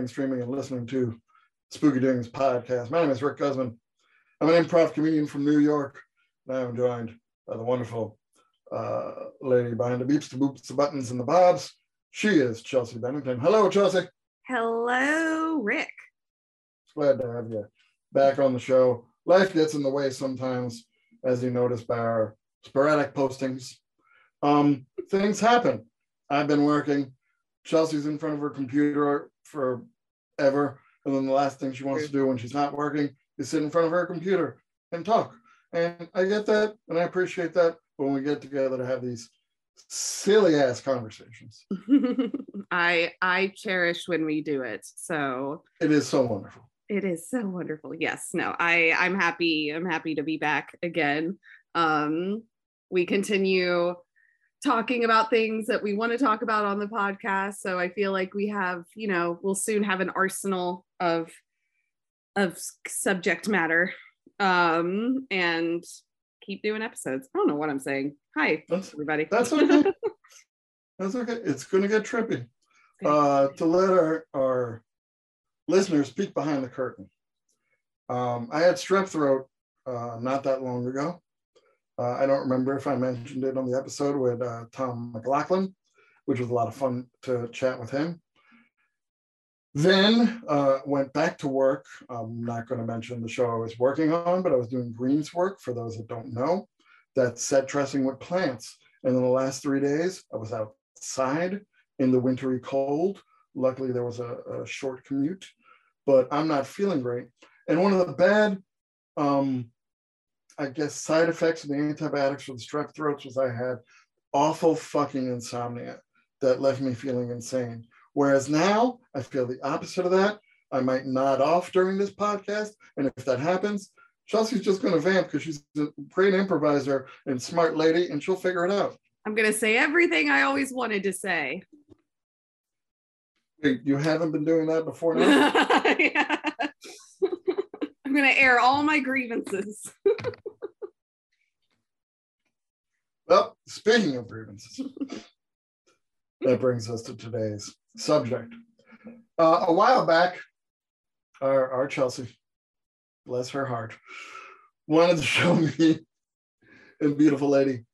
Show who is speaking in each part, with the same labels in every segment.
Speaker 1: downloading, streaming, and listening to Spooky Doings podcast. My name is Rick Guzman. I'm an improv comedian from New York, and I am joined by the wonderful uh, lady behind the beeps, the boops, the buttons, and the bobs. She is Chelsea Bennington. Hello, Chelsea.
Speaker 2: Hello, Rick.
Speaker 1: Glad to have you back on the show. Life gets in the way sometimes, as you notice by our sporadic postings. Um, things happen. I've been working. Chelsea's in front of her computer forever. And then the last thing she wants to do when she's not working is sit in front of her computer and talk. And I get that and I appreciate that when we get together to have these silly ass conversations.
Speaker 2: I I cherish when we do it. So
Speaker 1: it is so wonderful.
Speaker 2: It is so wonderful. Yes. No, I I'm happy. I'm happy to be back again. Um we continue talking about things that we want to talk about on the podcast. So I feel like we have, you know, we'll soon have an arsenal of of subject matter um and keep doing episodes. I don't know what I'm saying. Hi
Speaker 1: That's,
Speaker 2: everybody.
Speaker 1: That's okay. that's okay. It's gonna get trippy. Uh to let our our listeners peek behind the curtain. Um, I had strep throat uh, not that long ago. Uh, I don't remember if I mentioned it on the episode with uh, Tom McLaughlin, which was a lot of fun to chat with him. Then uh, went back to work. I'm not going to mention the show I was working on, but I was doing greens work for those that don't know. That's set dressing with plants. And in the last three days, I was outside in the wintry cold. Luckily, there was a, a short commute, but I'm not feeling great. And one of the bad, um, I guess, side effects of the antibiotics for the strep throats was I had awful fucking insomnia that left me feeling insane. Whereas now I feel the opposite of that. I might nod off during this podcast. And if that happens, Chelsea's just going to vamp because she's a great improviser and smart lady and she'll figure it out.
Speaker 2: I'm going to say everything I always wanted to say.
Speaker 1: Wait, you haven't been doing that before now?
Speaker 2: I'm going to air all my grievances.
Speaker 1: well, speaking of grievances, that brings us to today's subject. Uh, a while back, our, our Chelsea, bless her heart, wanted to show me and beautiful lady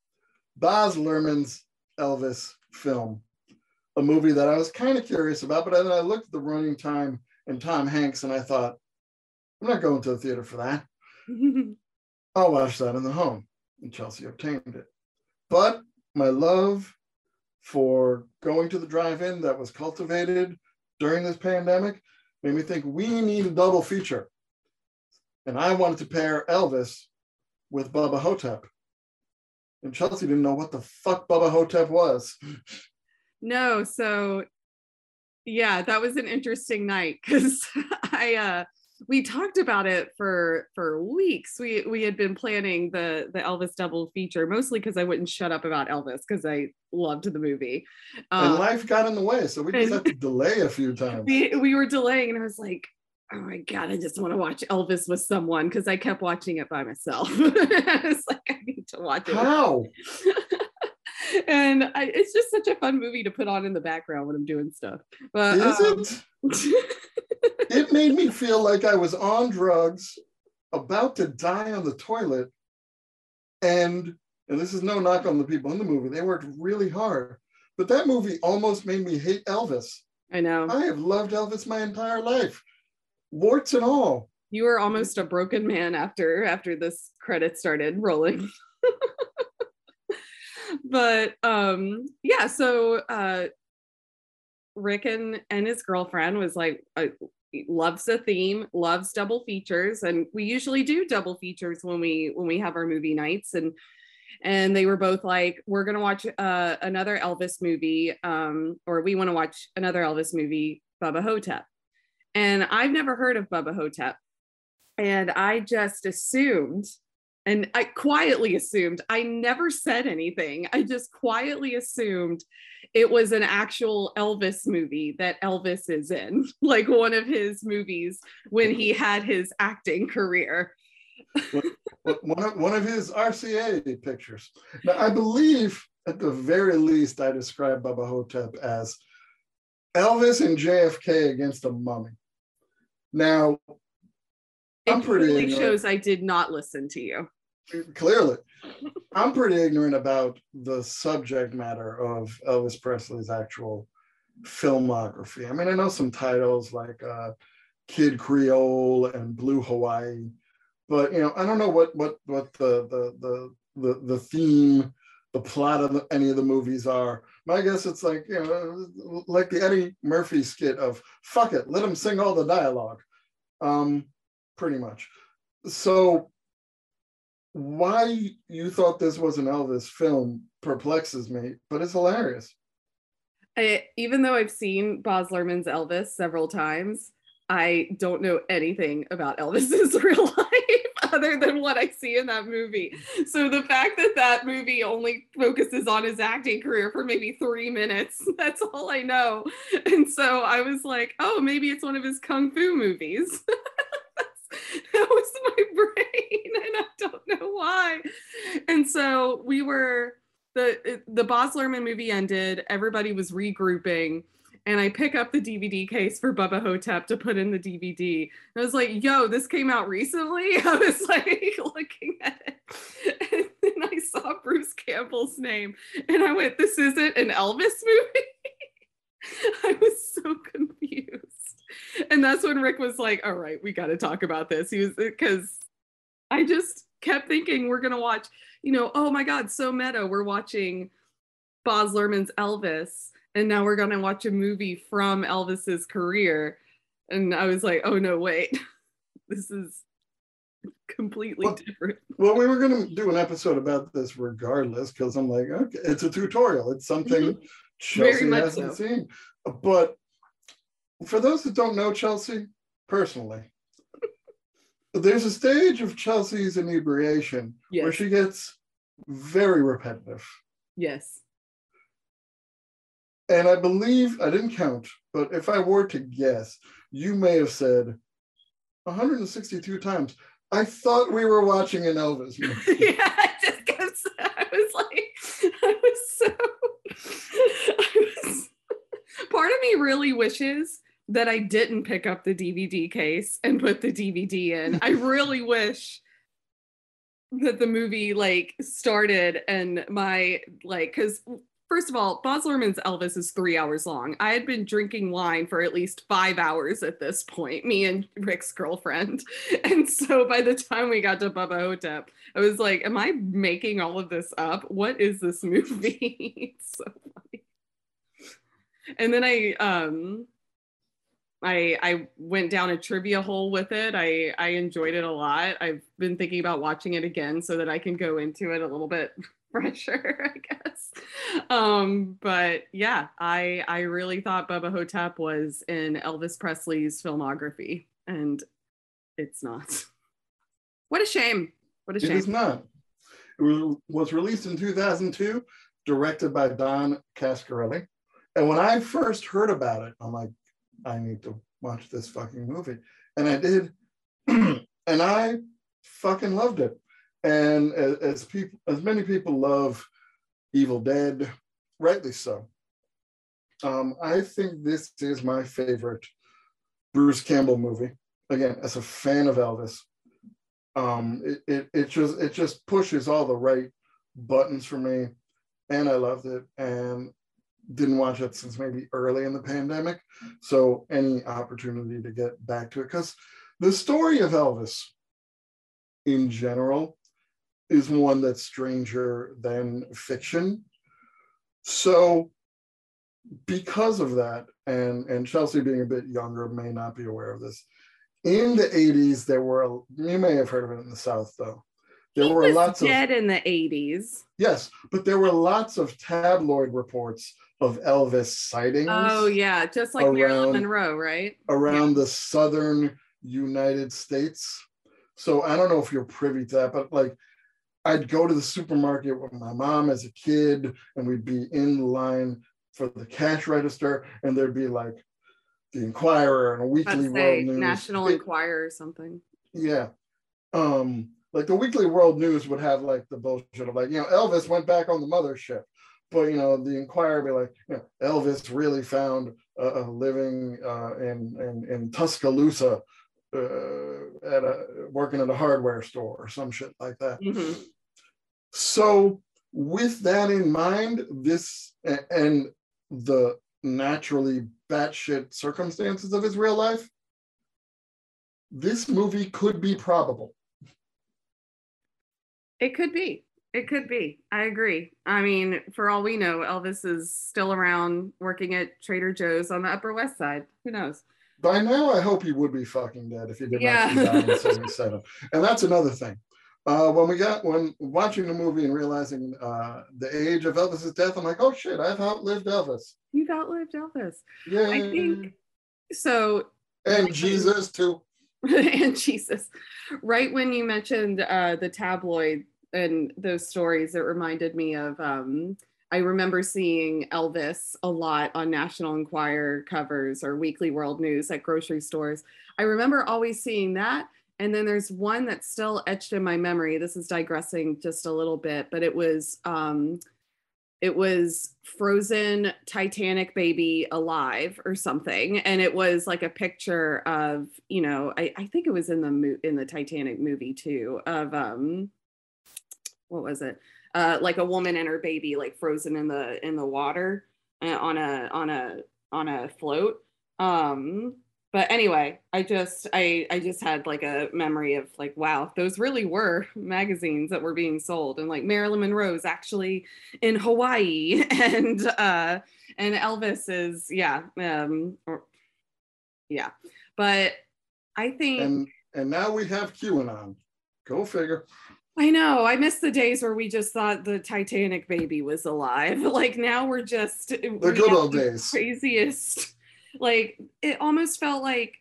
Speaker 1: Baz Luhrmann's Elvis film, a movie that I was kind of curious about, but then I looked at the running time and Tom Hanks and I thought, I'm not going to the theater for that. I'll watch that in the home. And Chelsea obtained it. But my love for going to the drive-in that was cultivated during this pandemic made me think we need a double feature. And I wanted to pair Elvis with Bubba Ho-Tep. And Chelsea didn't know what the fuck Bubba Ho-Tep was.
Speaker 2: No, so yeah, that was an interesting night because I uh we talked about it for for weeks. We we had been planning the the Elvis double feature mostly because I wouldn't shut up about Elvis because I loved the movie.
Speaker 1: Um, and life got in the way, so we just had to delay a few times.
Speaker 2: We we were delaying, and I was like, oh my god, I just want to watch Elvis with someone because I kept watching it by myself. I was like, I need to watch it.
Speaker 1: How?
Speaker 2: and I, it's just such a fun movie to put on in the background when I'm doing stuff. But
Speaker 1: is um, it? it made me feel like I was on drugs, about to die on the toilet, and and this is no knock on the people in the movie. They worked really hard, but that movie almost made me hate Elvis.
Speaker 2: I know.
Speaker 1: I have loved Elvis my entire life, warts and all.
Speaker 2: You were almost a broken man after after this credit started rolling. but um yeah so uh rick and and his girlfriend was like uh, loves the theme loves double features and we usually do double features when we when we have our movie nights and and they were both like we're going to watch uh, another elvis movie um or we want to watch another elvis movie bubba ho-tep. And i've never heard of bubba ho-tep and i just assumed and I quietly assumed, I never said anything. I just quietly assumed it was an actual Elvis movie that Elvis is in, like one of his movies when he had his acting career.
Speaker 1: one, of, one of his RCA pictures. Now, I believe at the very least, I described Bubba Ho-Tep as Elvis and JFK against a mummy. Now, I'm pretty ignorant.
Speaker 2: shows I did not listen to you.
Speaker 1: Clearly, I'm pretty ignorant about the subject matter of Elvis Presley's actual filmography. I mean, I know some titles like uh, Kid Creole and Blue Hawaii, but you know, I don't know what what what the the the the, the theme, the plot of the, any of the movies are. My guess it's like you know, like the Eddie Murphy skit of "fuck it, let him sing all the dialogue," um, pretty much. So why you thought this was an Elvis film perplexes me, but it's hilarious.
Speaker 2: I, even though I've seen Baz Luhrmann's Elvis several times, I don't know anything about Elvis's real life other than what I see in that movie. So the fact that that movie only focuses on his acting career for maybe three minutes, that's all I know. And so I was like, oh, maybe it's one of his kung fu movies. that was my brain, and I don't know why. And so we were the the Baz Luhrmann movie ended. Everybody was regrouping, and I pick up the DVD case for Bubba Ho-Tep to put in the DVD. And I was like, "Yo, this came out recently." I was like looking at it, and then I saw Bruce Campbell's name, and I went, "This isn't an Elvis movie." I was so confused. And that's when Rick was like, "All right, we got to talk about this." He was uh, because I just kept thinking we're gonna watch, you know, oh my god, so meta. We're watching Baz Luhrmann's Elvis, and now we're gonna watch a movie from Elvis's career. And I was like, oh no, wait, this is completely
Speaker 1: Well,
Speaker 2: different.
Speaker 1: Well, we were going to do an episode about this regardless because I'm like, okay, it's a tutorial. It's something mm-hmm. Chelsea
Speaker 2: Very much
Speaker 1: hasn't
Speaker 2: so.
Speaker 1: seen. But for those that don't know Chelsea personally, there's a stage of Chelsea's inebriation where she gets very repetitive.
Speaker 2: yes.
Speaker 1: And I believe, I didn't count, but if I were to guess, you may have said 162 times. I thought we were watching an Elvis movie.
Speaker 2: yeah, I just kept. I was like, I was so. I was. Part of me really wishes that I didn't pick up the DVD case and put the DVD in. I really wish that the movie like started and my like because first of all, Baz Luhrmann's Elvis is three hours long. I had been drinking wine for at least five hours at this point, me and Rick's girlfriend. And so by the time we got to Bubba Ho-Tep, I was like, Am I making all of this up? What is this movie? it's so funny. And then I um I I went down a trivia hole with it. I I enjoyed it a lot. I've been thinking about watching it again so that I can go into it a little bit fresher, I guess. Um, but yeah, I I really thought Bubba Ho-Tep was in Elvis Presley's filmography, and it's not. What a shame. What a shame!
Speaker 1: It is not. It was, was released in 2002, directed by Don Coscarelli. And when I first heard about it, I'm like, I need to watch this fucking movie. And I did. and I fucking loved it. And as, as people, as many people love Evil Dead, rightly so. Um, I think this is my favorite Bruce Campbell movie. Again, as a fan of Elvis, um, it, it it just it just pushes all the right buttons for me, and I loved it. And didn't watch it since maybe early in the pandemic, so any opportunity to get back to it because the story of Elvis, in general, is one that's stranger than fiction. So because of that, and and Chelsea being a bit younger may not be aware of this. In the 80s, there were you may have heard of it in the South though. There
Speaker 2: He
Speaker 1: were
Speaker 2: was
Speaker 1: lots of
Speaker 2: dead in the 80s.
Speaker 1: yes, but there were lots of tabloid reports of Elvis sightings
Speaker 2: Oh yeah, just like Marilyn Monroe, right?
Speaker 1: around the southern United States. So I don't know if you're privy to that, but like I'd go to the supermarket with my mom as a kid, and we'd be in line for the cash register, and there'd be like the Enquirer and a Weekly World News.
Speaker 2: National
Speaker 1: Big-
Speaker 2: Enquirer or something.
Speaker 1: yeah. Um, like the Weekly World News would have like the bullshit of like, you know, Elvis went back on the mothership, but you know, the Enquirer be like, you know, Elvis really found a, a living uh, in, in in Tuscaloosa, uh, at a working at a hardware store or some shit like that.
Speaker 2: Mhm.
Speaker 1: So, with that in mind, this and the naturally batshit circumstances of his real life, this movie could be probable.
Speaker 2: It could be. It could be. I agree. I mean, for all we know, Elvis is still around working at Trader Joe's on the Upper West Side. Who knows?
Speaker 1: By now, I hope he would be fucking dead if he did
Speaker 2: Yeah.
Speaker 1: not die in 77. And that's another thing. Uh, when we got when watching the movie and realizing uh, the age of Elvis's death, I'm like, oh shit, I've outlived Elvis.
Speaker 2: You've outlived Elvis.
Speaker 1: Yeah.
Speaker 2: I think so.
Speaker 1: and Jesus too.
Speaker 2: and Jesus. Right when you mentioned uh, the tabloid and those stories, it reminded me of. Um, I remember seeing Elvis a lot on National Enquirer covers or Weekly World News at grocery stores. I remember always seeing that. And then there's one that's still etched in my memory. This is digressing just a little bit, but it was um, it was frozen titanic baby alive or something and it was like a picture of you know i, I think it was in the mo- in the titanic movie too of um what was it uh like a woman and her baby like frozen in the in the water uh, on a on a on a float um but anyway i just i i just had like a memory of like wow those really were magazines that were being sold and like marilyn monroe's actually in hawaii and uh and elvis is yeah um or, yeah but i think
Speaker 1: And and now we have QAnon. Go figure.
Speaker 2: I know. I miss the days where we just thought the Titanic baby was alive. Like now we're just
Speaker 1: The good old days.
Speaker 2: craziest. Like it almost felt like,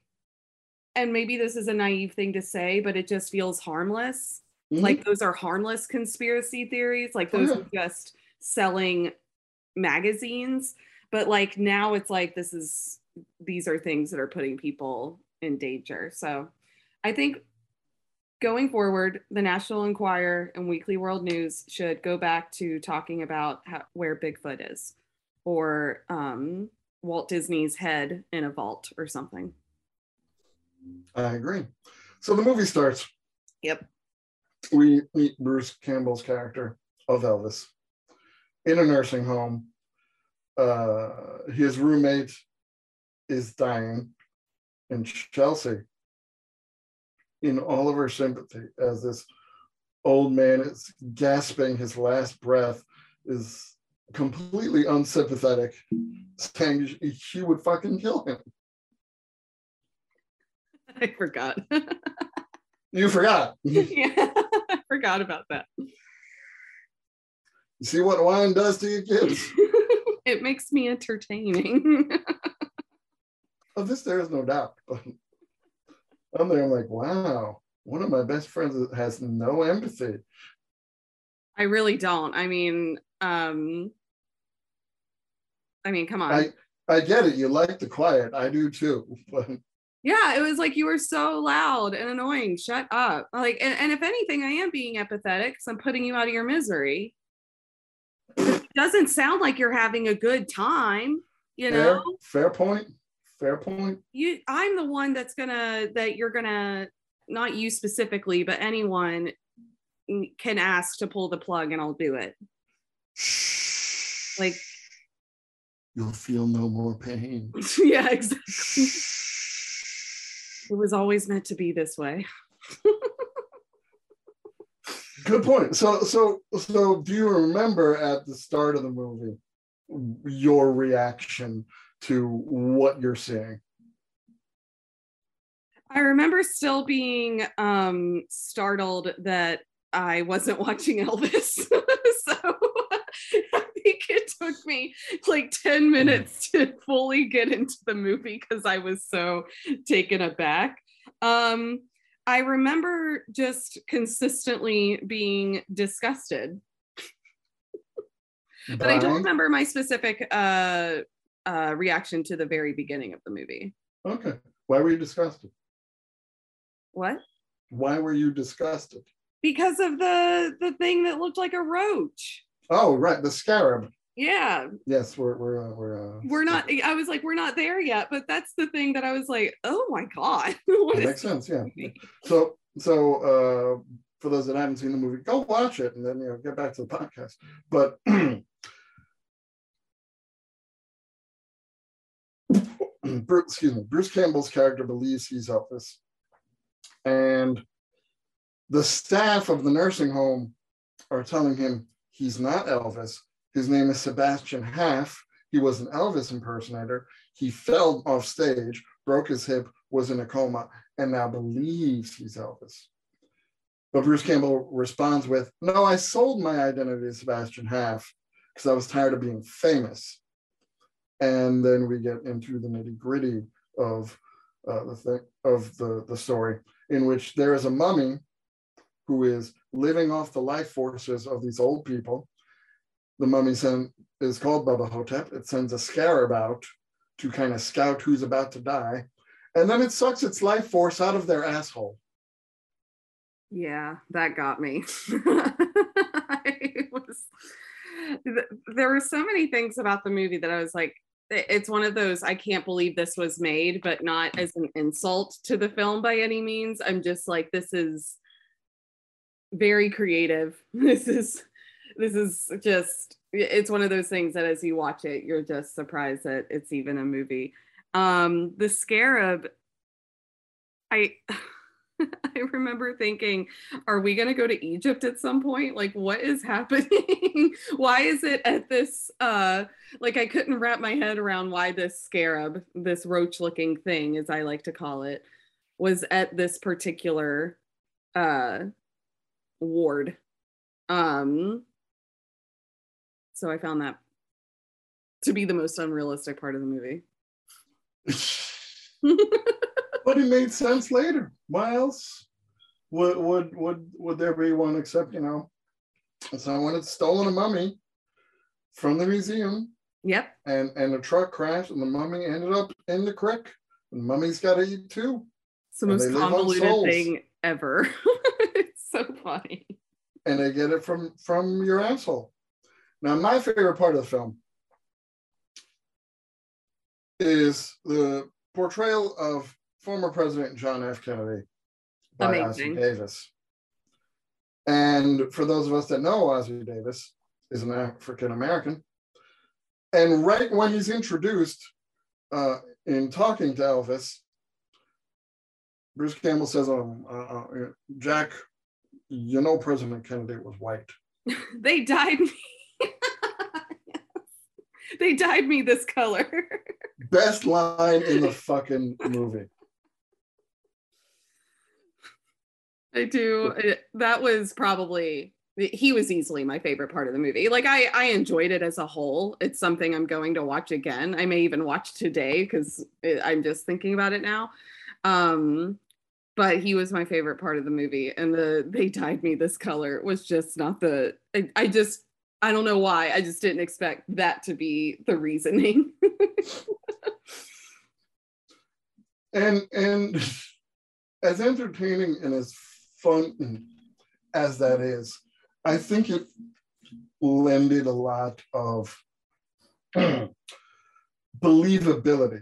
Speaker 2: and maybe this is a naive thing to say, but it just feels harmless.
Speaker 1: Mhm.
Speaker 2: Like those are harmless conspiracy theories. Like
Speaker 1: Oh,
Speaker 2: those
Speaker 1: yeah.
Speaker 2: are just selling magazines. But like now it's like this is these are things that are putting people in danger. So I think going forward, the National Enquirer and Weekly World News should go back to talking about how, where Bigfoot is or um, Walt Disney's head in a vault or something.
Speaker 1: I agree. So the movie starts.
Speaker 2: Yep.
Speaker 1: We meet Bruce Campbell's character of Elvis in a nursing home. Uh, his roommate is dying, and Chelsea, in all of her sympathy, as this old man is gasping his last breath, is completely unsympathetic, saying she would fucking kill him.
Speaker 2: I forgot.
Speaker 1: You forgot.
Speaker 2: yeah, I forgot about that.
Speaker 1: You see what wine does to you kids?
Speaker 2: it makes me entertaining.
Speaker 1: Of this, there is no doubt. I'm there, I'm like, wow, one of my best friends has no empathy.
Speaker 2: I really don't. I mean, um, I mean, come on.
Speaker 1: I I get it. You like the quiet. I do too. But
Speaker 2: yeah, it was like you were so loud and annoying. Shut up. Like, and, and if anything, I am being empathetic because I'm putting you out of your misery. It doesn't sound like you're having a good time. You
Speaker 1: fair,
Speaker 2: know,
Speaker 1: fair point. Fair point.
Speaker 2: you. I'm the one that's gonna that you're gonna not you specifically, but anyone can ask to pull the plug, and I'll do it. Like,
Speaker 1: You'll feel no more pain.
Speaker 2: yeah, exactly. It was always meant to be this way.
Speaker 1: Good point. So so so do you remember at the start of the movie your reaction to what you're seeing?
Speaker 2: I remember still being um, startled that I wasn't watching Elvis. so I think it took me like 10 minutes to fully get into the movie because I was so taken aback. Um, I remember just consistently being disgusted, but I don't remember my specific uh, uh, reaction to the very beginning of the movie.
Speaker 1: Okay. Why were you disgusted?
Speaker 2: What?
Speaker 1: Why were you disgusted?
Speaker 2: because of the the thing that looked like a roach.
Speaker 1: Oh, right, the scarab.
Speaker 2: Yeah.
Speaker 1: Yes, we're we're uh, we're uh,
Speaker 2: We're not I was like, we're not there yet, but that's the thing that I was like, oh my God. what
Speaker 1: makes sense. Yeah.
Speaker 2: movie?
Speaker 1: So so uh, for those that haven't seen the movie, go watch it and then you know get back to the podcast. But Bruce, excuse me, Bruce Campbell's character believes he's Elvis, and the staff of the nursing home are telling him he's not Elvis. His name is Sebastian Haff. He was an Elvis impersonator. He fell off stage, broke his hip, was in a coma, and now believes he's Elvis. But Bruce Campbell responds with, No, I sold my identity to Sebastian Haff because I was tired of being famous. And then we get into the nitty gritty of uh, the thing of the, the story, in which there is a mummy who is living off the life forces of these old people. The mummy send, is called Bubba Ho-Tep. It sends a scarab out to kind of scout who's about to die. And then it sucks its life force out of their asshole.
Speaker 2: Yeah, that got me. Was, there were so many things about the movie that I was like, it's one of those I can't believe this was made, but not as an insult to the film by any means. I'm just like, this is very creative. This is this is just it's one of those things that as you watch it, you're just surprised that it's even a movie. Um, the scarab, I I remember thinking, are we going to go to Egypt at some point? Like, what is happening? why is it at this? Uh, like, I couldn't wrap my head around why this scarab, this roach looking thing, as I like to call it, was at this particular uh, ward. Um, so I found that to be the most unrealistic part of the movie.
Speaker 1: but it made sense later. Why else would would would would there be one except you know someone had stolen a mummy from the museum
Speaker 2: Yep.
Speaker 1: and and a truck crashed and the mummy ended up in the creek. And mummy's got to eat too,
Speaker 2: It's the most
Speaker 1: they live on
Speaker 2: convoluted thing ever. it's so funny.
Speaker 1: and they get it from from your asshole. Now, my favorite part of the film is the portrayal of former President John F. Kennedy by Ossie
Speaker 2: Amazing.
Speaker 1: Davis. And for those of us that know Ossie Davis is an African American, and right when he's introduced uh, in talking to Elvis, Bruce Campbell says, um, uh, uh, "Jack, you know President Kennedy was white."
Speaker 2: They dyed me. they dyed me this color.
Speaker 1: Best line in the fucking movie.
Speaker 2: I do. That was probably he was easily my favorite part of the movie. Like I I enjoyed it as a whole. It's something I'm going to watch again. I may even watch today because I'm just thinking about it now. Um but he was my favorite part of the movie and the they dyed me this color was just not the I, I just I don't know why. I just didn't expect that to be the reasoning.
Speaker 1: and and as entertaining and as fun as that is, I think it lended a lot of believability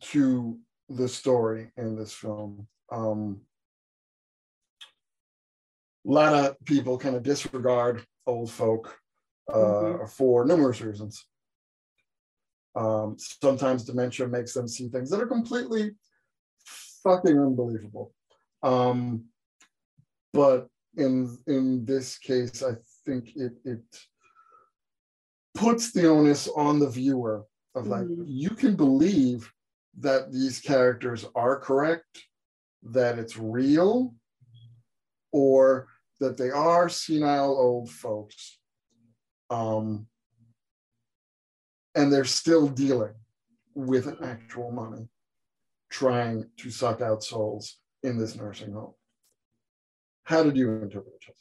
Speaker 1: to the story in this film. Um, a lot of people kind of disregard old folk uh, for numerous reasons. Um, sometimes dementia makes them see things that are completely fucking unbelievable. Um, but in in this case, I think it it puts the onus on the viewer of like
Speaker 2: Mhm.
Speaker 1: you can believe that these characters are correct, that it's real, or that they are senile old folks. Um, and they're still dealing with actual money, trying to suck out souls in this nursing home. How did you interpret it? Chelsea?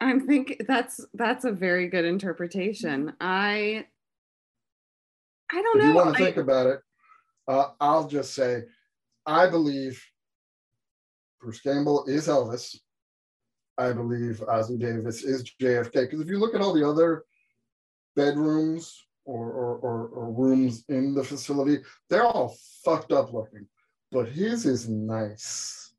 Speaker 2: I'm thinking that's that's a very good interpretation. I I don't know.
Speaker 1: If you want to
Speaker 2: I-
Speaker 1: think about it, uh, I'll just say I believe Bruce Campbell is Elvis. I believe Ossie Davis is JFK. Because if you look at all the other bedrooms or, or, or, or rooms in the facility, they're all fucked up looking. But his is nice.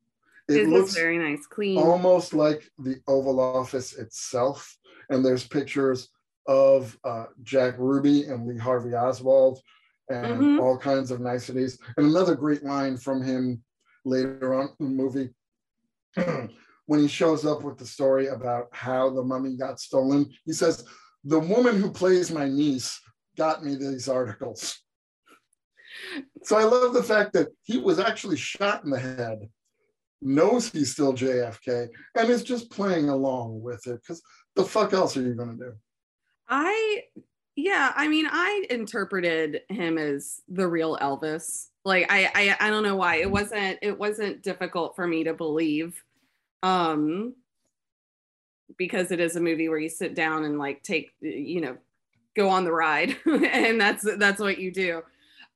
Speaker 2: It his looks very nice, clean.
Speaker 1: Almost like the Oval Office itself. And there's pictures of uh, Jack Ruby and Lee Harvey Oswald and mm-hmm. all kinds of niceties. And another great line from him later on in the movie when he shows up with the story about how the mummy got stolen. He says, The woman who plays my niece got me these articles. So I love the fact that he was actually shot in the head, knows he's still JFK, and is just playing along with it. Because the fuck else are you going to do?
Speaker 2: I, yeah, I mean, I interpreted him as the real Elvis. Like, I, I, I don't know why it wasn't. It wasn't difficult for me to believe um because it is a movie where you sit down and like take you know go on the ride and that's that's what you do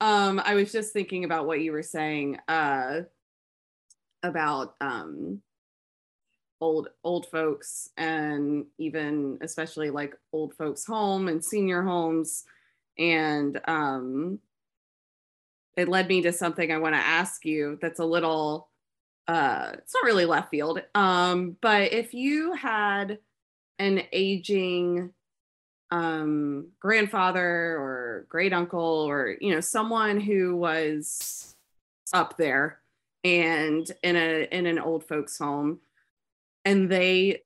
Speaker 2: um i was just thinking about what you were saying uh about um old old folks and even especially like old folks home and senior homes and um it led me to something i want to ask you that's a little uh, it's not really left field. Um, but if you had an aging um, grandfather or great uncle or you know someone who was up there and in a in an old folks home and they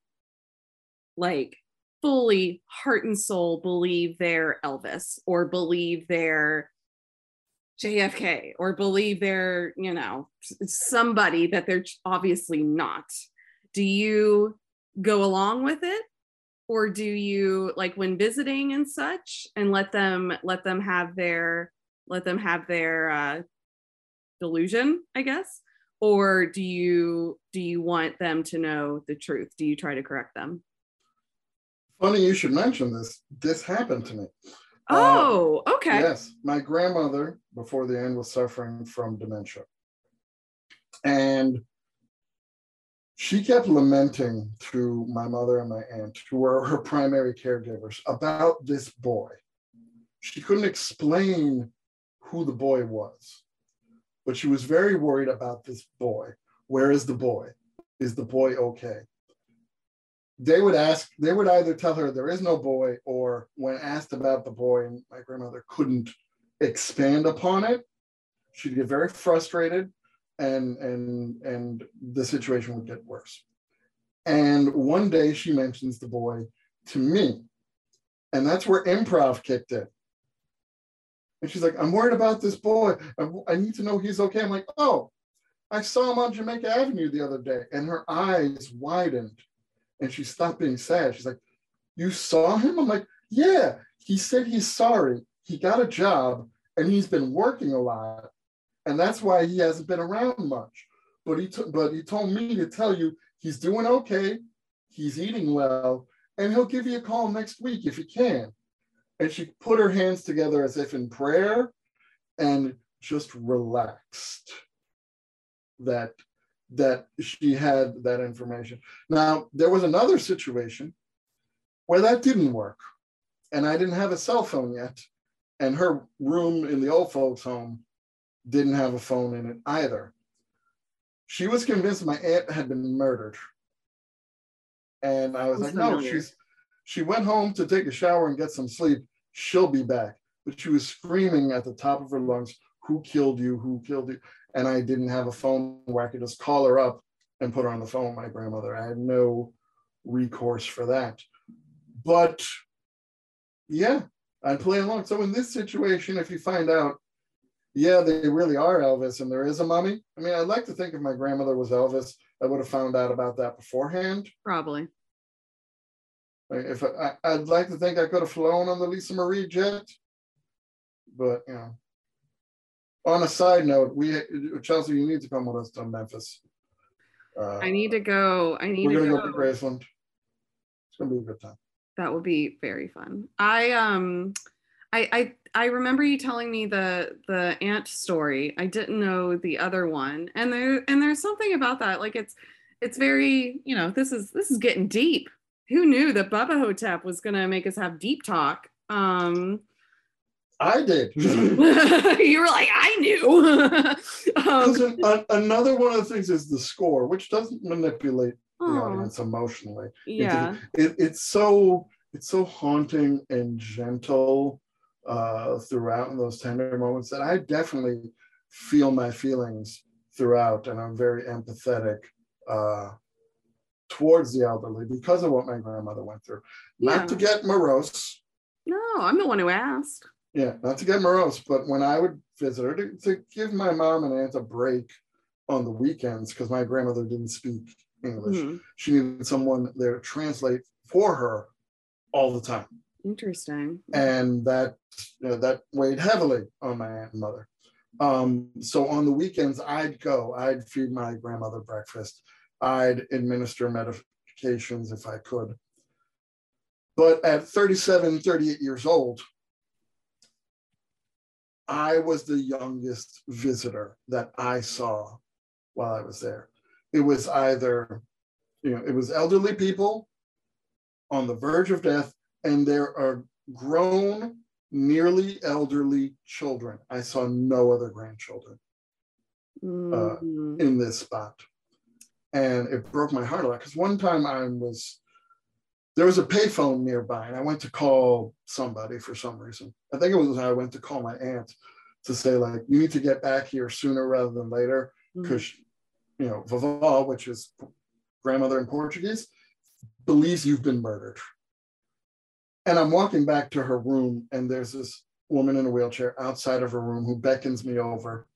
Speaker 2: like fully heart and soul believe they're Elvis or believe they're JFK or believe they're, you know, somebody that they're obviously not. Do you go along with it? Or do you like when visiting and such and let them let them have their let them have their uh delusion, I guess? Or do you do you want them to know the truth? Do you try to correct them?
Speaker 1: Funny you should mention this. This happened to me.
Speaker 2: Uh, oh, uh, okay.
Speaker 1: Yes, my grandmother before the end was suffering from dementia. And she kept lamenting to my mother and my aunt, who were her primary caregivers, about this boy. She couldn't explain who the boy was, but she was very worried about this boy. Where is the boy? Is the boy okay? they would ask, they would either tell her there is no boy, or when asked about the boy, and my grandmother couldn't expand upon it, she'd get very frustrated and and and the situation would get worse. And one day she mentions the boy to me. And that's where improv kicked in. And she's like, I'm worried about this boy. I, I need to know he's okay. I'm like, oh, I saw him on Jamaica Avenue the other day. And her eyes widened and she stopped being sad. She's like, You saw him? I'm like, Yeah. He said he's sorry. He got a job and he's been working a lot. And that's why he hasn't been around much. But he, t- but he told me to tell you he's doing okay, he's eating well, and he'll give you a call next week if he can. And she put her hands together as if in prayer and just relaxed that that she had that information. Now, there was another situation where that didn't work. And I didn't have a cell phone yet. And her room in the old folks' home didn't have a phone in it either. She was convinced my aunt had been murdered. And I was like, no, she's she went home to take a shower and get some sleep. She'll be back. But she was screaming at the top of her lungs, who killed you? Who killed you? and I didn't have a phone where I could just call her up and put her on the phone with my grandmother. I had no recourse for that. But yeah, I'd play along. So in this situation, if you find out, yeah, they really are Elvis and there is a mummy. I mean, I'd like to think if my grandmother was Elvis, I would have found out about that beforehand.
Speaker 2: Probably.
Speaker 1: If I, I'd like to think I could have flown on the Lisa Marie jet, but you know, on a side note, we Chelsea, you need to come with us to Memphis.
Speaker 2: Uh, I need to go. I need.
Speaker 1: We're
Speaker 2: gonna
Speaker 1: go. go to Graceland. It's gonna be a good time.
Speaker 2: That would be very fun. I um, I I I remember you telling me the the aunt story. I didn't know the other one, and there and there's something about that. Like it's it's very, you know, this is this is getting deep. Who knew that Bubba Ho-Tep was gonna make us have deep talk? Um
Speaker 1: I did.
Speaker 2: you were like, I knew. um,
Speaker 1: an, another one of the things is the score, which doesn't manipulate the audience emotionally.
Speaker 2: Yeah.
Speaker 1: It, it, it's so it's so haunting and gentle uh, throughout in those tender moments that I definitely feel my feelings throughout, and I'm very empathetic uh, towards the elderly because of what my grandmother went through.
Speaker 2: Yeah.
Speaker 1: Not to get morose.
Speaker 2: No, I'm the one who asked.
Speaker 1: Yeah, not to get morose, but when I would visit her to, to give my mom and aunt a break on the weekends because my grandmother didn't speak English,
Speaker 2: Mhm.
Speaker 1: she needed someone there to translate for her all the time,
Speaker 2: Interesting.
Speaker 1: and that you know, that weighed heavily on my aunt and mother. Um, so on the weekends, I'd go, I'd feed my grandmother breakfast, I'd administer medications if I could. But at 37, 38 years old, I was the youngest visitor that I saw while I was there. It was either, you know, it was elderly people on the verge of death, and there are grown, nearly elderly children. I saw no other grandchildren
Speaker 2: Mhm.
Speaker 1: in this spot. And it broke my heart a lot because one time I was, there was a payphone nearby and I went to call somebody for some reason. I think it was I went to call my aunt to say, like, you need to get back here sooner rather than later because, you know, vovó, which is grandmother in Portuguese, believes you've been murdered. And I'm walking back to her room and there's this woman in a wheelchair outside of her room who beckons me over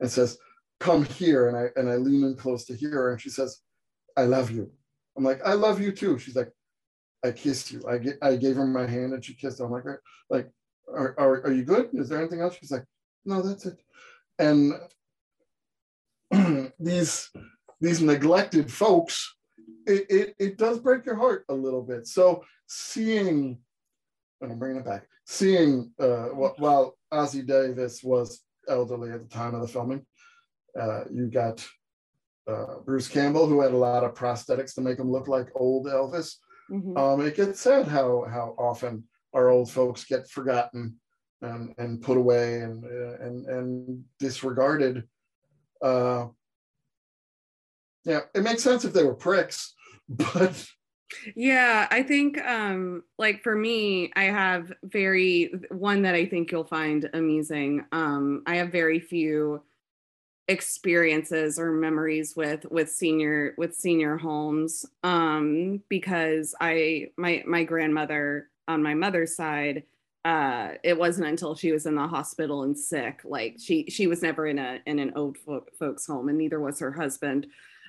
Speaker 1: and says, come here. And I and I lean in close to hear her and she says, I love you. I'm like, I love you too. She's like, I kissed you. I get I gave her my hand and she kissed. I'm like, uh, like, are, are, are you good? Is there anything else? She's like, no, that's it. And these these neglected folks, it, it, it does break your heart a little bit. So seeing, I'm bringing it back, seeing uh, wh- while Ossie Davis was elderly at the time of the filming, uh, you got uh, Bruce Campbell, who had a lot of prosthetics to make him look like old Elvis.
Speaker 2: Mhm.
Speaker 1: Um, it gets sad how how often our old folks get forgotten and and put away and uh, and and disregarded. Uh, yeah, it makes sense if they were pricks, but
Speaker 2: Yeah, I think um like for me, I have very one that I think you'll find amusing. Um I have very few experiences or memories with with senior with senior homes um because I my my grandmother on my mother's side uh it wasn't until she was in the hospital and sick like she she was never in a in an old fo- folks home and neither was her husband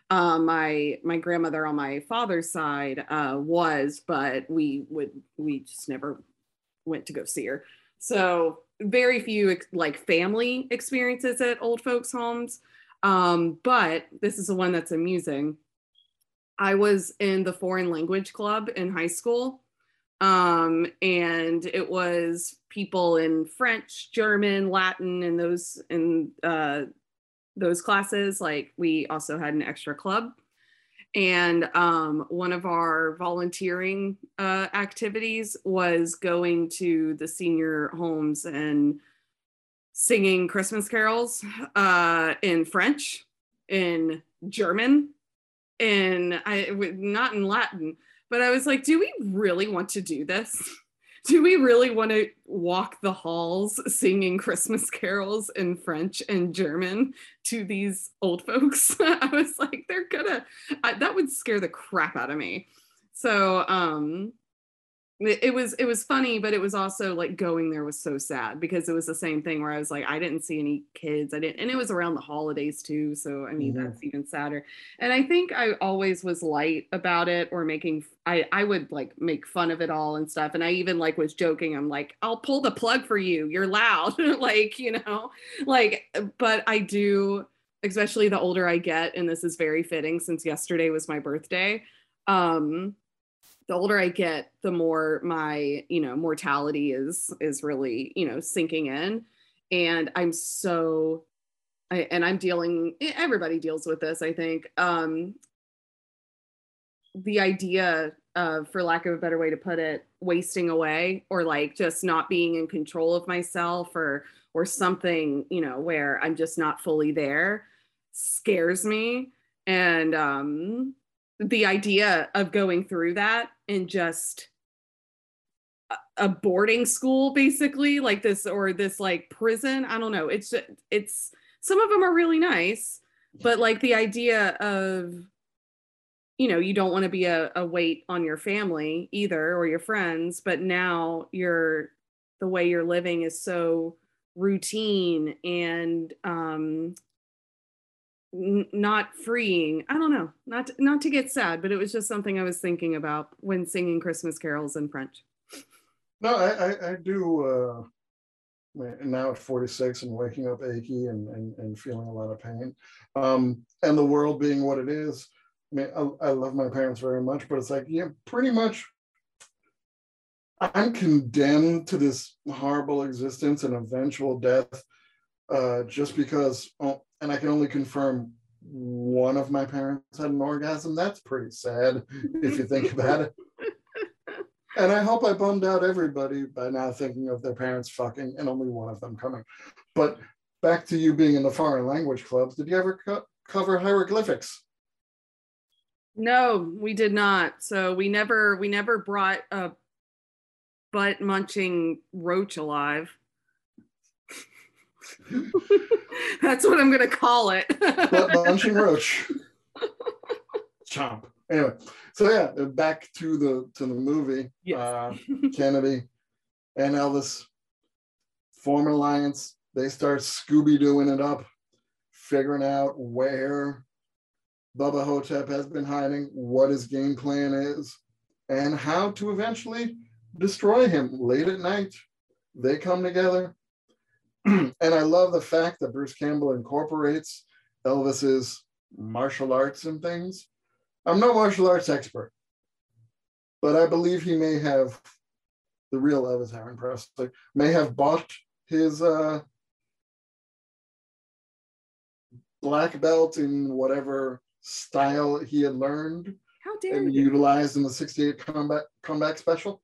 Speaker 2: uh, my my grandmother on my father's side uh, was, but we would we just never went to go see her. So very few ex- like family experiences at old folks' homes. Um, but this is the one that's amusing. I was in the foreign language club in high school. Um, and it was people in French, German, Latin, and those in uh, those classes. Like we also had an extra club. And um, one of our volunteering uh, activities was going to the senior homes and singing Christmas carols uh, in French, in German, in I not in Latin. But I was like, do we really want to do this? Do we really want to walk the halls singing Christmas carols in French and German to these old folks? I was like, they're gonna, I, that would scare the crap out of me. So, um, it, was it was funny, but it was also like going there was so sad because it was the same thing where I was like, I didn't see any kids. I didn't, and it was around the holidays too. So I mean,
Speaker 1: Mhm.
Speaker 2: that's even sadder. And I think I always was light about it or making I I would like make fun of it all and stuff. And I even like was joking. I'm like, I'll pull the plug for you. You're loud. like, you know, like, but I do, especially the older I get, and this is very fitting since yesterday was my birthday. Um, the older I get, the more my, you know, mortality is is really, you know, sinking in. And I'm so I, and I'm dealing everybody deals with this, I think. Um the idea of for lack of a better way to put it wasting away or like just not being in control of myself or or something you know where i'm just not fully there scares me and um the idea of going through that and just a boarding school basically like this or this like prison i don't know. It's it's some of them are really nice but like the idea of you know you don't want to be a, a weight on your family either or your friends but now you're the way you're living is so routine and um n- not freeing. I don't know. Not to, not to get sad but it was just something i was thinking about when singing christmas carols in french.
Speaker 1: No i i, I do uh now at 46 and waking up achy and, and, and feeling a lot of pain. Um, and the world being what it is I mean, I, I love my parents very much, but it's like, yeah, pretty much I'm condemned to this horrible existence and eventual death uh, just because, oh, and I can only confirm one of my parents had an orgasm. That's pretty sad if you think about it. And I hope I bummed out everybody by now thinking of their parents fucking and only one of them coming. But back to you being in the foreign language clubs, did you ever co- cover hieroglyphics?
Speaker 2: No, we did not. So we never we never brought a butt munching roach alive. That's what I'm gonna call it.
Speaker 1: butt munching roach. Chomp. Anyway, so yeah, back to the to the movie. Yes. Uh, Kennedy and Elvis form an alliance. They start Scooby Dooing it up, figuring out where Bubba Ho-Tep has been hiding, what his game plan is, and how to eventually destroy him late at night. They come together. and I love the fact that Bruce Campbell incorporates Elvis's martial arts and things. I'm no martial arts expert, but I believe he may have the real Elvis Aaron Presley may have bought his uh, black belt in whatever style he had learned
Speaker 2: How dare
Speaker 1: and
Speaker 2: you?
Speaker 1: utilized in the 68 comeback comeback special.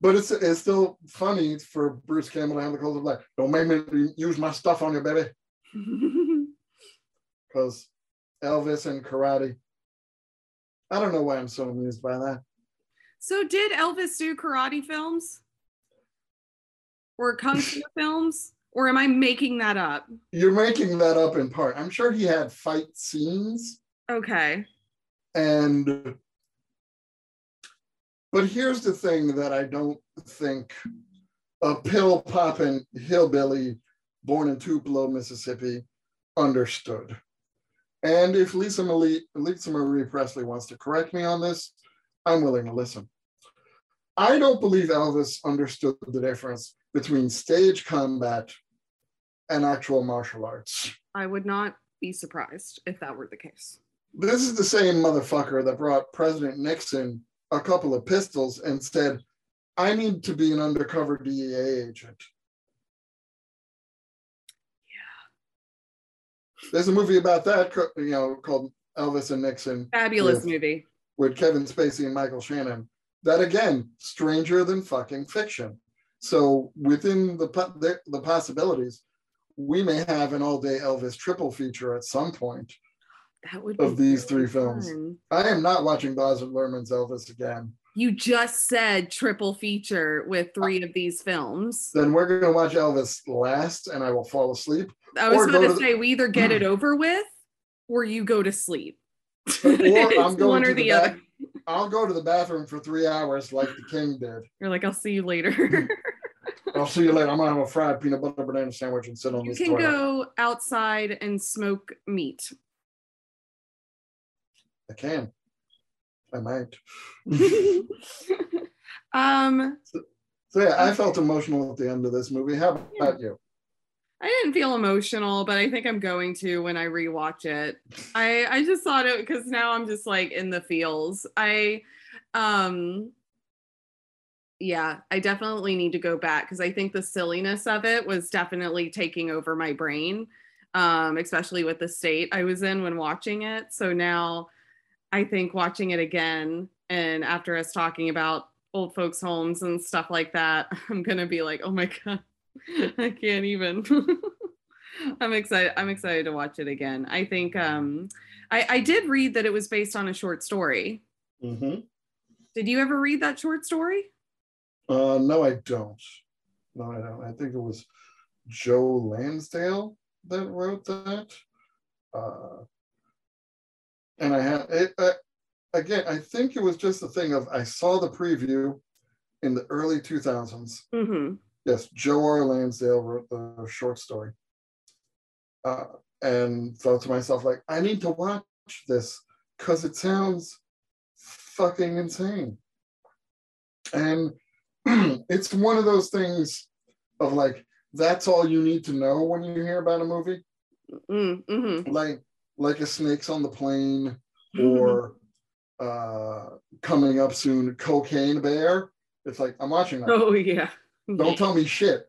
Speaker 1: But it's it's still funny for Bruce Campbell to have the clothes of like, don't make me use my stuff on you, baby. Because Elvis and karate. I don't know why I'm so amused by that.
Speaker 2: So did Elvis do karate films? Or kung fu films? Or am I making that up?
Speaker 1: You're making that up in part. I'm sure he had fight scenes.
Speaker 2: Okay.
Speaker 1: And but here's the thing that I don't think a pill popping hillbilly born in Tupelo, Mississippi, understood. And if Lisa Marie, Lisa Marie Presley wants to correct me on this, I'm willing to listen. I don't believe Elvis understood the difference between stage combat and actual martial arts.
Speaker 2: I would not be surprised if that were the case.
Speaker 1: This is the same motherfucker that brought President Nixon a couple of pistols and said, I need to be an undercover DEA agent. Yeah. There's a movie about that, you know, called Elvis and Nixon.
Speaker 2: Fabulous with, movie.
Speaker 1: With Kevin Spacey and Michael Shannon. That again, stranger than fucking fiction. So within the, the, the possibilities, we may have an all day Elvis triple feature at some point
Speaker 2: that would
Speaker 1: of these three fun. films. I am not watching Baz Luhrmann's Elvis again.
Speaker 2: You just said triple feature with three of these films.
Speaker 1: Then we're going to watch Elvis last, and I will fall asleep.
Speaker 2: I was going to say we either get it over with, or you go to sleep.
Speaker 1: Or I'm going one or the, the other. I'll go to the bathroom for three hours like the king did.
Speaker 2: You're like, I'll see you later.
Speaker 1: I'll see you later. I'm gonna have a fried peanut butter banana sandwich and sit on
Speaker 2: you
Speaker 1: this.
Speaker 2: You can toilet. go outside and smoke meat.
Speaker 1: I can. I might.
Speaker 2: um.
Speaker 1: So, so, yeah, I felt emotional at the end of this movie. How about you?
Speaker 2: I didn't feel emotional, but I think I'm going to when I rewatch it. I I just thought it because now I'm just like in the feels. I um yeah, I definitely need to go back because I think the silliness of it was definitely taking over my brain, um, especially with the state I was in when watching it. So now I think watching it again and after us talking about old folks' homes and stuff like that, I'm gonna be like, oh my god, I can't even. I'm excited. I'm excited to watch it again. I think um, I, I did read that it was based on a short story.
Speaker 1: Mm-hmm.
Speaker 2: Did you ever read that short story?
Speaker 1: Uh, no, I don't. No, I don't. I think it was Joe Lansdale that wrote that. Uh, and I had it uh, again. I think it was just a thing of I saw the preview in the early 2000s.
Speaker 2: Mm-hmm.
Speaker 1: Yes, Joe R. Lansdale wrote the short story, uh, and thought to myself like, I need to watch this because it sounds fucking insane. And it's one of those things of like that's all you need to know when you hear about a movie
Speaker 2: Mm-hmm.
Speaker 1: like like a snakes on the plane or uh coming up soon cocaine bear. It's like i'm watching that.
Speaker 2: Oh yeah.
Speaker 1: don't tell me shit.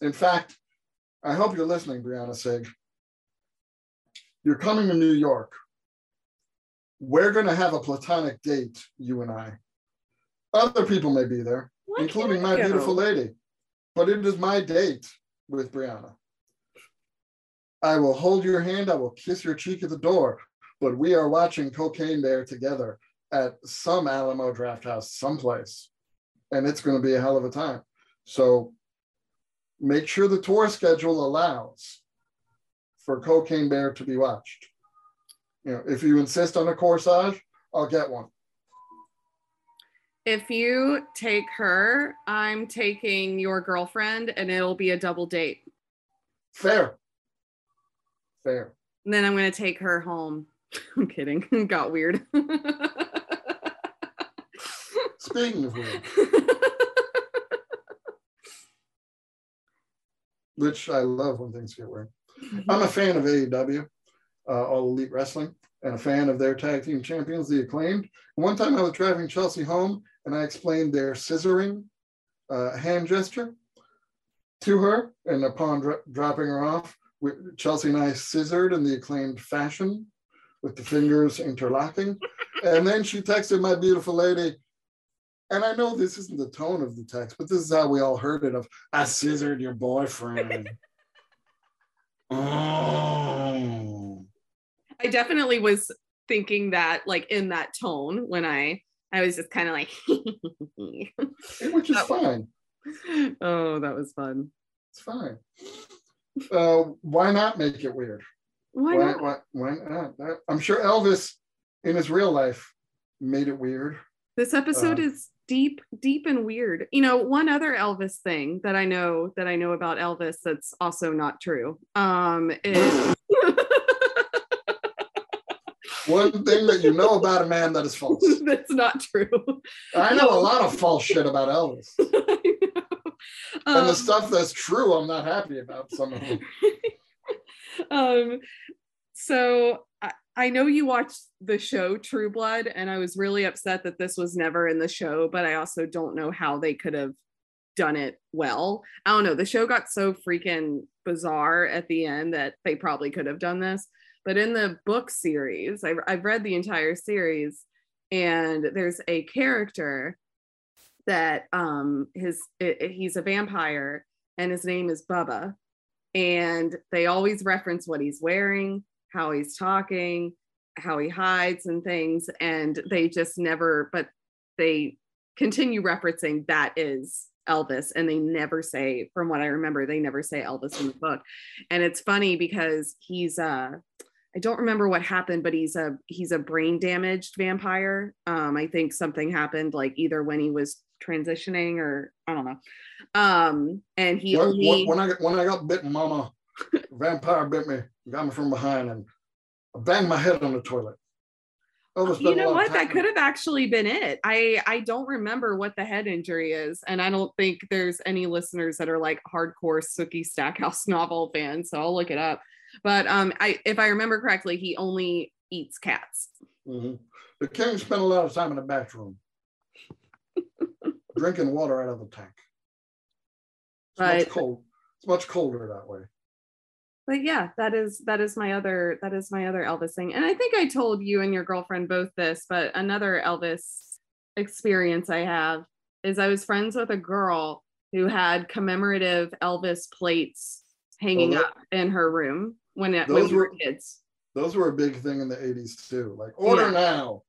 Speaker 1: In fact i hope you're listening brianna sig. You're coming to new york. We're going to have a platonic date you and i. Other people may be there
Speaker 2: Why
Speaker 1: including my beautiful lady. But it is my date with Brianna. I will hold your hand, I will kiss your cheek at the door, but we are watching Cocaine Bear together at some Alamo Drafthouse, someplace. And it's going to be a hell of a time. So make sure the tour schedule allows for Cocaine Bear to be watched. You know, if you insist on a corsage, I'll get one.
Speaker 2: If you take her, I'm taking your girlfriend, and it'll be a double date.
Speaker 1: Fair. Fair.
Speaker 2: And then I'm gonna take her home. I'm kidding. Got weird.
Speaker 1: Speaking of weird, which I love when things get weird. I'm a fan of AEW, uh, All Elite Wrestling, and a fan of their tag team champions, the Acclaimed. One time I was driving Chelsea home and I explained their scissoring uh, hand gesture to her. And upon dro- dropping her off, we, Chelsea and I scissored in the Acclaimed fashion with the fingers interlocking. and then she texted my beautiful lady. And I know this isn't the tone of the text, but this is how we all heard it of I scissored your boyfriend. oh.
Speaker 2: I definitely was thinking that, like in that tone, when I I was just kind of like,
Speaker 1: Which is
Speaker 2: That was-
Speaker 1: fine.
Speaker 2: oh, that was fun.
Speaker 1: It's fine. Uh, why not make it weird?
Speaker 2: Why
Speaker 1: Why,
Speaker 2: not?
Speaker 1: why, why not? I'm sure Elvis in his real life made it weird.
Speaker 2: This episode
Speaker 1: Uh,
Speaker 2: is deep, deep and weird. You know, one other Elvis thing that I know that I know about Elvis that's also not true. Um, is
Speaker 1: One thing that you know about a man that is false.
Speaker 2: that's not true.
Speaker 1: I know a lot of false shit about Elvis.
Speaker 2: Know.
Speaker 1: And the
Speaker 2: Um,
Speaker 1: stuff that's true, I'm not happy about some of them.
Speaker 2: um so I, I know you watched the show True Blood and I was really upset that this was never in the show but I also don't know how they could have done it well. I don't know. The show got so freaking bizarre at the end that they probably could have done this. But in the book series, I've, I've read the entire series, and there's a character that um his i- i- he's a vampire and his name is Bubba. And they always reference what he's wearing, how he's talking, how he hides and things. And they just never but they continue referencing that is Elvis. And they never say from what I remember they never say Elvis in the book. And it's funny because he's uh I don't remember what happened but he's a he's a brain damaged vampire. Um I think something happened like either when he was transitioning or I don't know. Um and he
Speaker 1: When,
Speaker 2: only
Speaker 1: when, I got when I got bitten, Mama, vampire bit me, got me from behind, and I banged my head on the toilet.
Speaker 2: You know what? That could have actually been it. I i don't remember what the head injury is and i don't think there's any listeners that are like hardcore sookie stackhouse novel fans so i'll look it up. But um i if i remember correctly he only eats cats.
Speaker 1: Mhm. The king spent a lot of time in the bathroom, drinking water out of the tank. It's
Speaker 2: Right.
Speaker 1: much cold. It's much colder that way.
Speaker 2: but yeah, that is that is my other that is my other Elvis thing. And I think I told you and your girlfriend both this, but another Elvis experience I have is I was friends with a girl who had commemorative Elvis plates hanging
Speaker 1: that-
Speaker 2: up in her room when, it, when we were
Speaker 1: were-
Speaker 2: kids.
Speaker 1: Those were a big thing in the 80s too. Like order
Speaker 2: Yeah.
Speaker 1: now.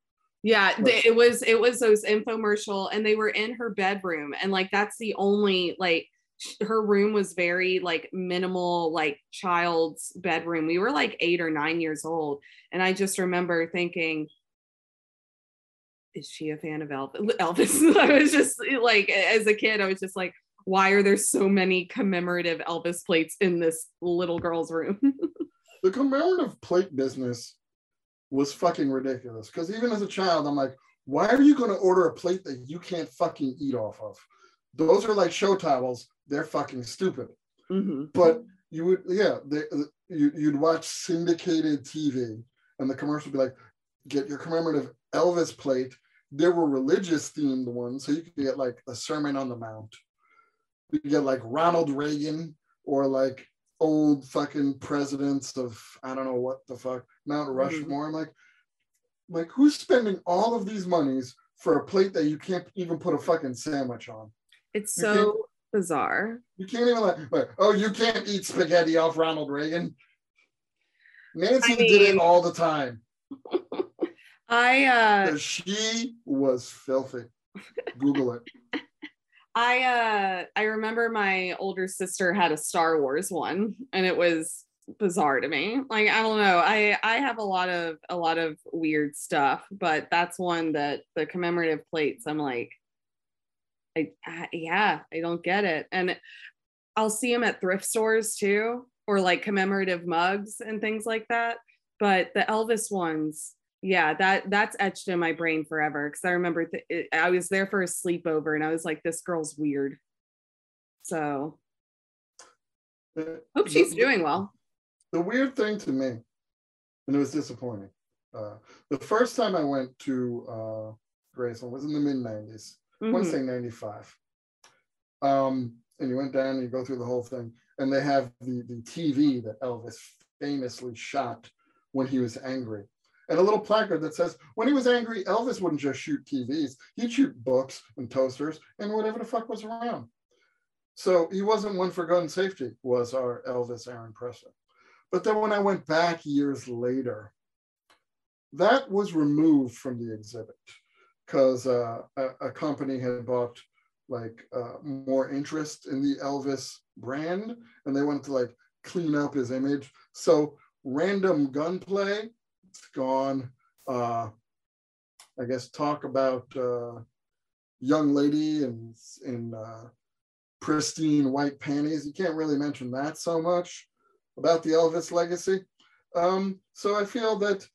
Speaker 2: Yeah, they, it was it was those infomercial, and they were in her bedroom, and like that's the only like her room was very like minimal, like child's bedroom. We were like eight or nine years old, and I just remember thinking, is she a fan of Elvis? Elvis? I was just eh, like, as a kid, I was just like, why are there so many commemorative Elvis plates in this little girl's room?
Speaker 1: The commemorative plate business was fucking ridiculous. Because even as a child, I'm like, why are you going to order a plate that you can't fucking eat off of? Those are like show towels. They're fucking stupid.
Speaker 2: Mhm.
Speaker 1: But you would, yeah, they, you, you'd watch syndicated TV and the commercial would be like, get your commemorative Elvis plate. There were religious themed ones. So you could get like a Sermon on the Mount. You could get like Ronald Reagan or like old fucking presidents of, I don't know what the fuck, Mount Rushmore. I'm like, like who's spending all of these monies for a plate that you can't even put a fucking sandwich on?
Speaker 2: It's
Speaker 1: You
Speaker 2: so bizarre.
Speaker 1: You can't even like, like, oh, you can't eat spaghetti off Ronald Reagan. Nancy
Speaker 2: I
Speaker 1: did it all the time.
Speaker 2: I uh
Speaker 1: she was filthy. Google it.
Speaker 2: I uh I remember my older sister had a Star Wars one and it was bizarre to me. Like I don't know. I I have a lot of a lot of weird stuff, but that's one that the commemorative plates I'm like I, I yeah, I don't get it. And I'll see them at thrift stores too or like commemorative mugs and things like that. But the Elvis ones yeah that that's etched in my brain forever because i remember th- it, i was there for a sleepover and i was like this girl's weird so
Speaker 1: The-
Speaker 2: hope she's
Speaker 1: the-
Speaker 2: doing well
Speaker 1: The weird thing to me, and it was disappointing. Uh, the first time I went to uh, Graceland was in the mid 90s. I want to say 95. Um, and you went down and you go through the whole thing, and they have the, the TV that Elvis famously shot when he was angry. And a little placard that says, when he was angry, Elvis wouldn't just shoot TVs, he'd shoot books and toasters and whatever the fuck was around. So he wasn't one for gun safety, was our Elvis Aaron Presley. But then when I went back years later, that was removed from the exhibit because uh, a, a company had bought like uh, more interest in the Elvis brand and they wanted to like clean up his image. So random gunplay, gone. Uh, I guess talk about uh, young lady in in uh, pristine white panties. You can't really mention that so much about the Elvis legacy. Um, so I feel that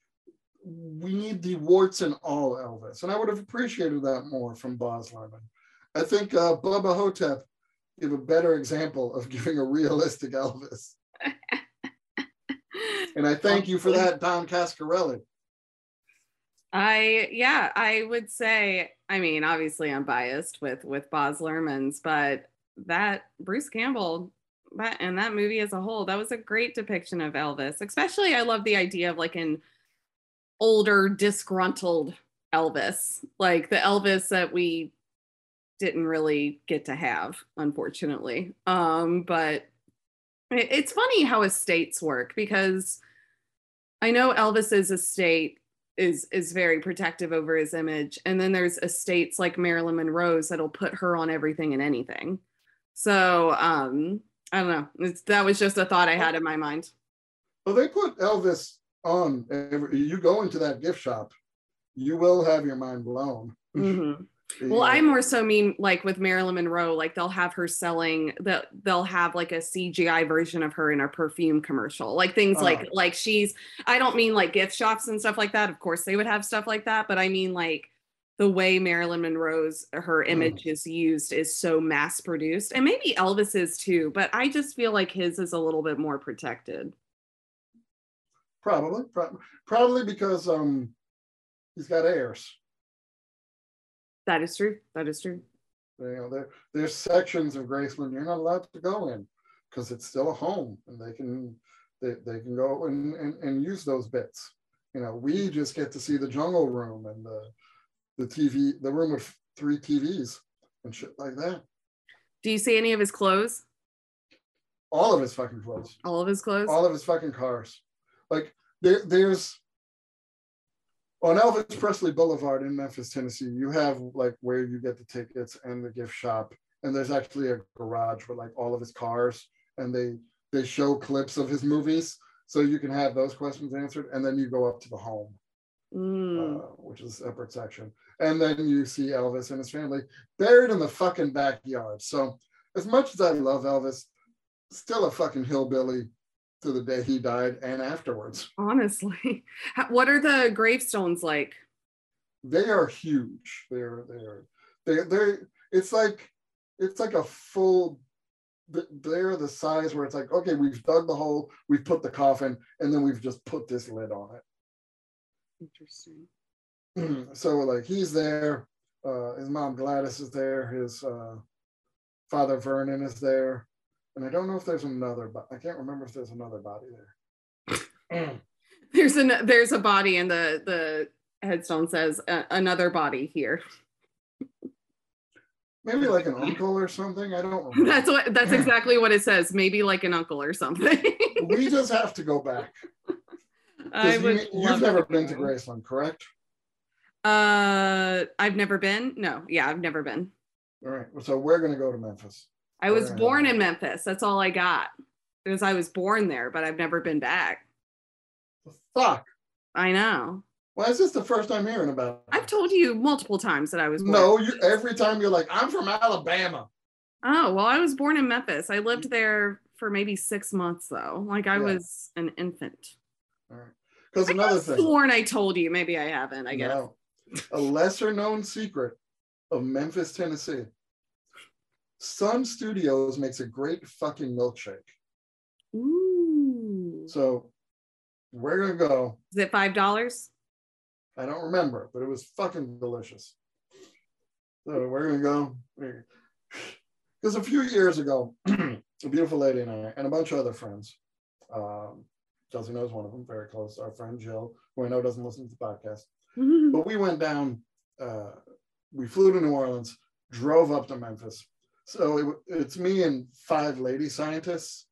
Speaker 1: we need the warts and all Elvis, and I would have appreciated that more from Baz Luhrmann. I think uh, Bubba Ho-Tep gave a better example of giving a realistic Elvis, and I thank you for that, Don Coscarelli.
Speaker 2: i yeah i would say i mean obviously i'm biased with with Baz Luhrmann's but that bruce campbell that and that movie as a whole that was a great depiction of elvis. Especially i love the idea of like an older disgruntled elvis. Like the elvis that we didn't really get to have unfortunately. Um but it's funny how estates work because i know elvis's estate is is very protective over his image and then there's estates like marilyn monroe's that'll put her on everything and anything so um i don't know it's, that was just a thought i had in my mind
Speaker 1: Well, they put Elvis on. Every, you go into that gift shop, you will have your mind blown.
Speaker 2: Mhm. Well, I more so mean like with Marilyn Monroe, like they'll have her selling that they'll have like a CGI version of her in a perfume commercial, like things
Speaker 1: Oh.
Speaker 2: like like she's. I don't mean like gift shops and stuff like that. Of course, they would have stuff like that, but I mean like the way Marilyn Monroe's her image is used is so mass produced, and maybe Elvis is too. But I just feel like his is a little bit more protected.
Speaker 1: Probably, prob- probably because um, he's got heirs.
Speaker 2: That is true. That is true.
Speaker 1: You know, there there's sections of Graceland you're not allowed to go in because it's still a home, and they can they, they can go and, and, and use those bits. You know, we just get to see the jungle room and the the TV, the room with three TVs and shit like that.
Speaker 2: Do you see any of his clothes?
Speaker 1: All of his fucking clothes.
Speaker 2: All of his clothes?
Speaker 1: All of his fucking cars. Like there, there's on Elvis Presley Boulevard in Memphis, Tennessee, you have like where you get the tickets and the gift shop. And there's actually a garage with like all of his cars and they they show clips of his movies. So you can have those questions answered, and then you go up to the home,
Speaker 2: Mm.
Speaker 1: uh, which is a separate section. And then you see Elvis and his family buried in the fucking backyard. So as much as I love Elvis, still a fucking hillbilly to the day he died and afterwards.
Speaker 2: Honestly. What are the gravestones like?
Speaker 1: They are huge. They're they're they they're it's like it's like a full they're the size where it's like, okay, we've dug the hole, we've put the coffin, and then we've just put this lid on it.
Speaker 2: Interesting.
Speaker 1: so like he's there uh his mom gladys is there his uh father vernon is there and i don't know if there's another but i can't remember if there's another body there
Speaker 2: There's an there's a body and the the headstone says uh, another body here.
Speaker 1: maybe like an uncle or something i don't remember
Speaker 2: That's what that's exactly what it says. Maybe like an uncle or something.
Speaker 1: we just have to go back.
Speaker 2: I
Speaker 1: you,
Speaker 2: would
Speaker 1: you've never been to graceland correct
Speaker 2: Uh, I've never been. No, yeah, I've never been.
Speaker 1: all right so we're going to go to memphis
Speaker 2: I was
Speaker 1: Fair
Speaker 2: born in Memphis. That's all I got. Because I was born there, but I've never been back.
Speaker 1: fuck
Speaker 2: I know.
Speaker 1: why is this the first time hearing about it?
Speaker 2: I've told you multiple times that I was born.
Speaker 1: no you every time you're like i'm from alabama
Speaker 2: Oh, well, I was born in Memphis. I lived mm. there for maybe six months though. Like I
Speaker 1: Yeah.
Speaker 2: was an infant.
Speaker 1: all right because another thing
Speaker 2: sworn I told you. Maybe I haven't, I guess.
Speaker 1: No. A lesser known secret of Memphis, Tennessee. Sun Studios makes a great fucking milkshake.
Speaker 2: Ooh.
Speaker 1: So we're gonna go.
Speaker 2: Is it five dollars?
Speaker 1: I don't remember, but it was fucking delicious. So we're gonna go. Because a few years ago, a beautiful lady and I, and a bunch of other friends, um, Chelsea knows one of them, very close, our friend Jill, who I know doesn't listen to the podcast. but we went down uh, we flew to new orleans drove up to memphis so it, it's me and five lady scientists.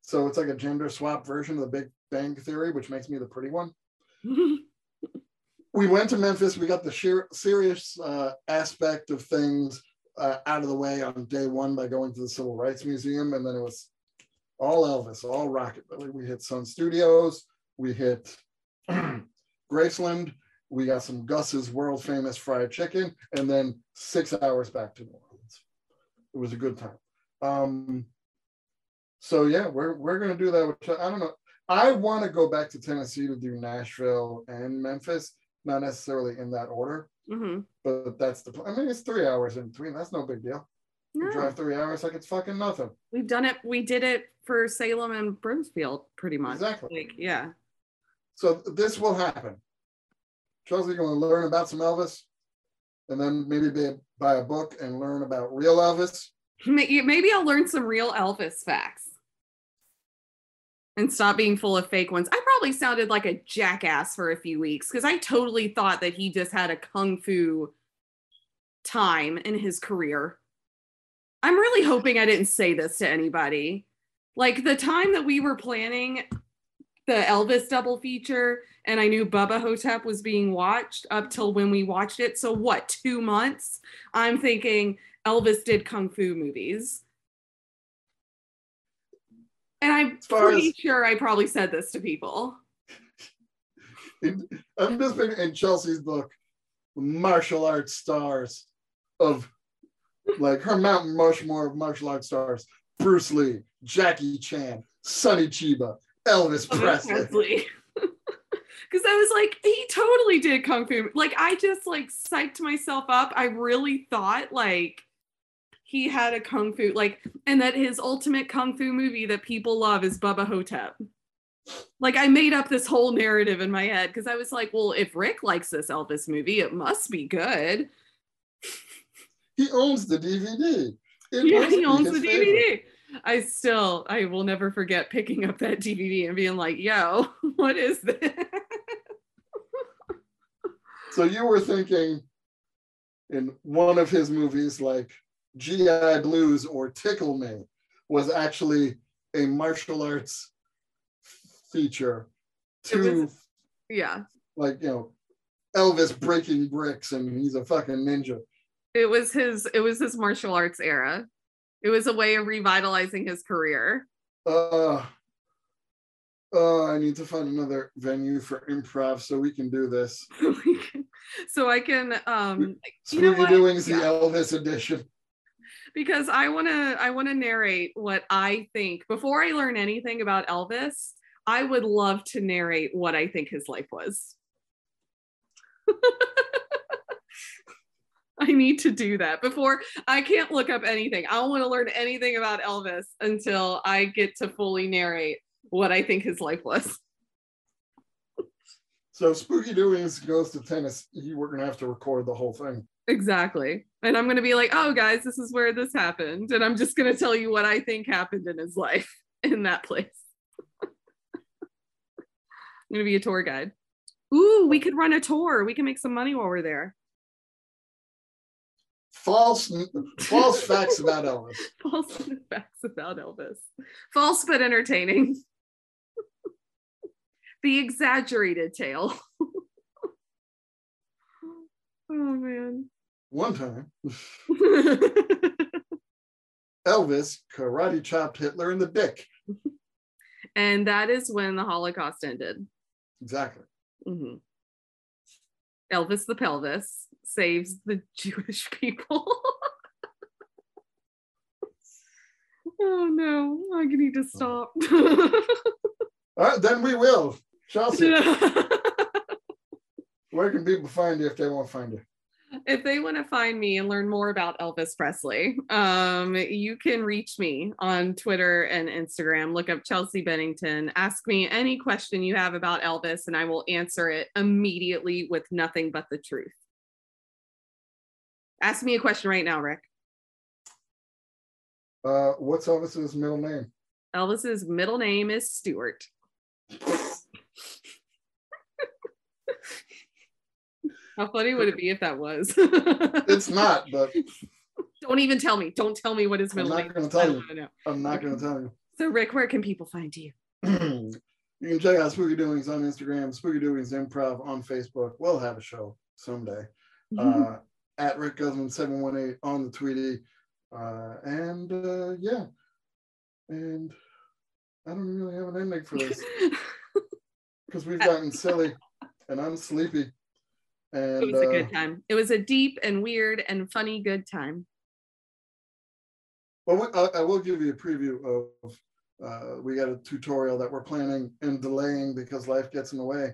Speaker 1: So it's like a gender swap version of the big bang theory which makes me the pretty one. We went to memphis. We got the sheer, serious uh, aspect of things uh, out of the way on day one by going to the civil rights museum. And then it was all elvis all rockabilly we hit sun studios. We hit graceland. We got some Gus's world famous fried chicken, and then six hours back to New Orleans. It was a good time. Um, so yeah, we're we're gonna do that. Which I don't know. I want to go back to Tennessee to do Nashville and Memphis, not necessarily in that order,
Speaker 2: Mhm.
Speaker 1: but that's the. I mean, it's three hours in between. That's no big deal. You
Speaker 2: No,
Speaker 1: drive three hours like it's fucking nothing.
Speaker 2: we've done it. We did it for Salem and Broomfield, pretty much.
Speaker 1: Exactly.
Speaker 2: Like, yeah.
Speaker 1: So this will happen. Chelsea, you going to learn about some Elvis, and then maybe be, buy a book and learn about real Elvis.
Speaker 2: Maybe I'll learn some real Elvis facts and stop being full of fake ones. I probably sounded like a jackass for a few weeks because I totally thought that he just had a kung fu time in his career. I'm really hoping I didn't say this to anybody. Like the time that we were planning the Elvis double feature and I knew Bubba Ho-Tep was being watched up till when we watched it. So what, two months? I'm thinking Elvis did kung fu movies. And I'm pretty
Speaker 1: as-
Speaker 2: sure I probably said this to people.
Speaker 1: I'm just thinking in Chelsea's book, martial arts stars of like her Mount Rushmore of martial arts stars: Bruce Lee, Jackie Chan, Sonny Chiba, Elvis Presley.
Speaker 2: Because I was like, he totally did kung fu. Like I just like psyched myself up. I really thought like he had a kung fu like, and that his ultimate kung fu movie that people love is Bubba Ho-Tep. Like I made up this whole narrative in my head because I was like, well, if Rick likes this Elvis movie, it must be good.
Speaker 1: He owns the DVD. It
Speaker 2: yeah, he owns the
Speaker 1: favorite.
Speaker 2: DVD. I still, I will never forget picking up that DVD and being like, yo, what is this?
Speaker 1: So you were thinking in one of his movies, like GI Blues or Tickle Me, was actually a martial arts feature to
Speaker 2: was- yeah.
Speaker 1: like you know Elvis breaking bricks and he's a fucking ninja.
Speaker 2: It was his, it was his martial arts era. It was a way of revitalizing his career.
Speaker 1: Uh, uh, I need to find another venue for improv so we can do this.
Speaker 2: so I can um You know
Speaker 1: the
Speaker 2: Yeah.
Speaker 1: Elvis edition.
Speaker 2: because I want to I want to narrate what I think before I learn anything about Elvis. I would love to narrate what I think his life was. I need to do that before I can't look up anything. I don't want to learn anything about Elvis until I get to fully narrate what I think his life was.
Speaker 1: So Spooky Doings goes to Tennessee. We're gonna have to record the whole thing.
Speaker 2: Exactly. And I'm going to be like, oh, guys, this is where this happened. And I'm just going to tell you what I think happened in his life in that place. I'm going to be a tour guide. Ooh, we could run a tour. We can make some money while we're there.
Speaker 1: False, false facts about Elvis.
Speaker 2: False facts about Elvis. False but entertaining. The exaggerated tale. oh, man.
Speaker 1: One time, Elvis karate chopped Hitler in the dick.
Speaker 2: and that is when the Holocaust ended.
Speaker 1: Exactly.
Speaker 2: Mhm. Elvis the pelvis saves the Jewish people. oh no, I need to stop.
Speaker 1: All right, then we will. Chelsea, where can people find you if they want to find you?
Speaker 2: if they want to find me and learn more about Elvis Presley, um, you can reach me on Twitter and Instagram. Look up Chelsea Bennington. Ask me any question you have about Elvis, and I will answer it immediately with nothing but the truth. Ask me a question right now, Rick.
Speaker 1: Uh, what's Elvis's middle name?
Speaker 2: Elvis's middle name is Stewart. How funny would it be if that was?
Speaker 1: It's not, but
Speaker 2: Don't even tell me. Don't tell me what his
Speaker 1: I'm
Speaker 2: middle name is.
Speaker 1: tell
Speaker 2: I
Speaker 1: you.
Speaker 2: don't know.
Speaker 1: I'm not going to tell you.
Speaker 2: So, Rick, where can people find you?
Speaker 1: you can check out Spooky Doings on Instagram, Spooky Doings Improv on Facebook. We'll have a show someday. Uh, at Rick Guzman 718 on the Tweety. Uh, and uh, yeah. And I don't really have an ending for this because we've gotten silly and I'm sleepy. And
Speaker 2: it was a
Speaker 1: uh,
Speaker 2: good time. It was a deep and weird and funny good time.
Speaker 1: Well, we- I, I will give you a preview of. Uh, we got a tutorial that we're planning and delaying because life gets in the way.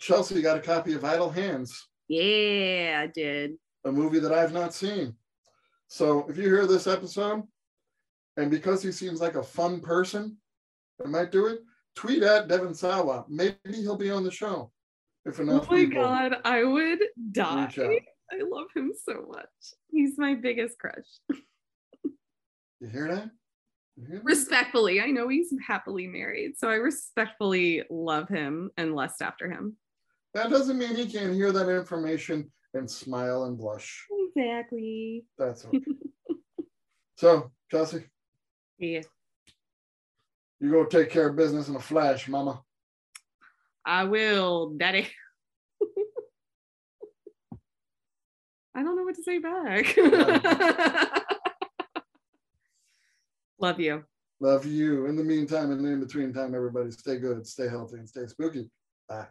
Speaker 1: Chelsea got a copy of Idle Hands,
Speaker 2: Yeah, I did.
Speaker 1: a movie that I've not seen. So if you hear this episode, and because he seems like a fun person, I might do it. Tweet at Devon Sawa. Maybe he'll be on the show. If enough
Speaker 2: oh my god, I would die. I love him so much. He's my biggest crush.
Speaker 1: You hear that? You hear that?
Speaker 2: Respectfully, I know he's happily married, so I respectfully love him and lust after him.
Speaker 1: That doesn't mean he can't hear that information and smile and blush.
Speaker 2: Exactly.
Speaker 1: That's okay. so, Chelsea,
Speaker 2: Yeah.
Speaker 1: you go take care of business in a flash, mama.
Speaker 2: I will, daddy. I don't know what to say back. Love you.
Speaker 1: Love you. In the meantime and in between time, everybody stay good, stay healthy, and stay spooky. Bye.